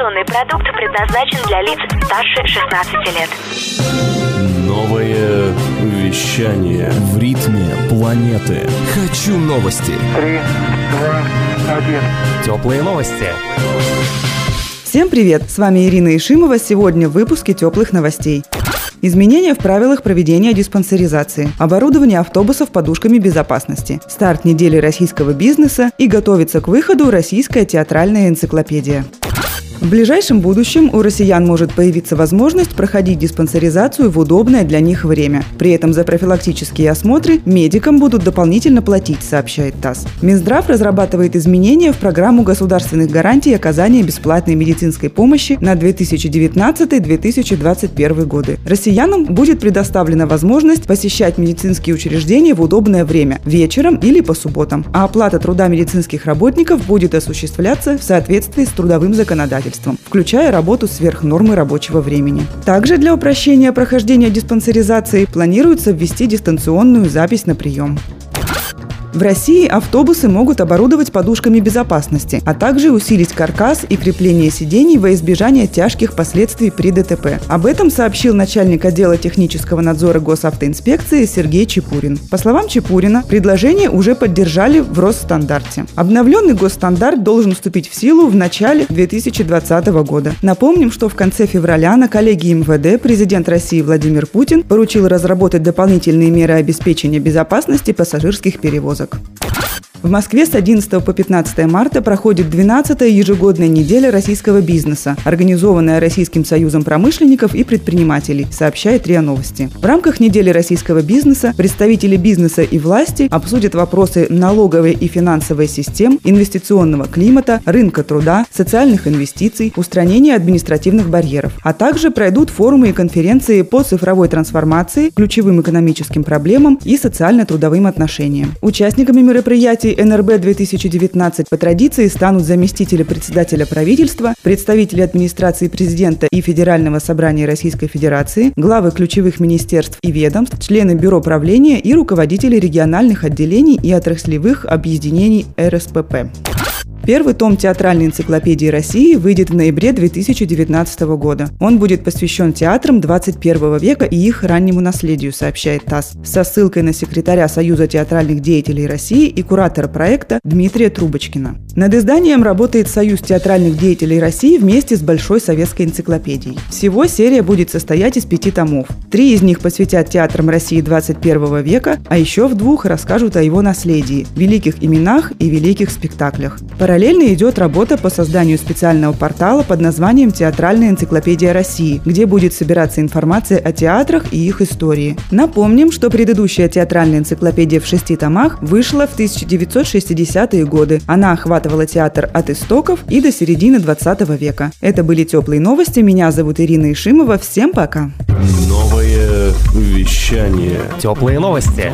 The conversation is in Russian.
Информационный продукт предназначен для лиц старше 16 лет. Новое вещание в ритме планеты. Хочу новости. Три, два, один. Теплые новости. Всем привет! С вами Ирина Ишимова. Сегодня в выпуске теплых новостей. Изменения в правилах проведения диспансеризации, оборудование автобусов подушками безопасности, старт недели российского бизнеса и готовится к выходу российская театральная энциклопедия. В ближайшем будущем у россиян может появиться возможность проходить диспансеризацию в удобное для них время. При этом за профилактические осмотры медикам будут дополнительно платить, сообщает ТАСС. Минздрав разрабатывает изменения в программу государственных гарантий оказания бесплатной медицинской помощи на 2019-2021 годы. Россиянам будет предоставлена возможность посещать медицинские учреждения в удобное время – вечером или по субботам, а оплата труда медицинских работников будет осуществляться в соответствии с трудовым законодательством законодательством, включая работу сверх нормы рабочего времени. Также для упрощения прохождения диспансеризации планируется ввести дистанционную запись на прием. В России автобусы могут оборудовать подушками безопасности, а также усилить каркас и крепление сидений во избежание тяжких последствий при ДТП. Об этом сообщил начальник отдела технического надзора госавтоинспекции Сергей Чепурин. По словам Чепурина, предложение уже поддержали в Росстандарте. Обновленный госстандарт должен вступить в силу в начале 2020 года. Напомним, что в конце февраля на коллегии МВД президент России Владимир Путин поручил разработать дополнительные меры обеспечения безопасности пассажирских перевозок перевозок. В Москве с 11 по 15 марта проходит 12-я ежегодная неделя российского бизнеса, организованная Российским союзом промышленников и предпринимателей, сообщает РИА Новости. В рамках недели российского бизнеса представители бизнеса и власти обсудят вопросы налоговой и финансовой систем, инвестиционного климата, рынка труда, социальных инвестиций, устранения административных барьеров, а также пройдут форумы и конференции по цифровой трансформации, ключевым экономическим проблемам и социально-трудовым отношениям. Участниками мероприятий Комиссией НРБ-2019 по традиции станут заместители председателя правительства, представители администрации президента и Федерального собрания Российской Федерации, главы ключевых министерств и ведомств, члены бюро правления и руководители региональных отделений и отраслевых объединений РСПП. Первый том театральной энциклопедии России выйдет в ноябре 2019 года. Он будет посвящен театрам 21 века и их раннему наследию, сообщает ТАСС, со ссылкой на секретаря Союза театральных деятелей России и куратора проекта Дмитрия Трубочкина. Над изданием работает Союз театральных деятелей России вместе с Большой советской энциклопедией. Всего серия будет состоять из пяти томов. Три из них посвятят театрам России 21 века, а еще в двух расскажут о его наследии, великих именах и великих спектаклях. Параллельно идет работа по созданию специального портала под названием «Театральная энциклопедия России», где будет собираться информация о театрах и их истории. Напомним, что предыдущая театральная энциклопедия в шести томах вышла в 1960-е годы. Она охватывала театр от истоков и до середины 20 века. Это были теплые новости. Меня зовут Ирина Ишимова. Всем пока. Новое вещание. Теплые новости.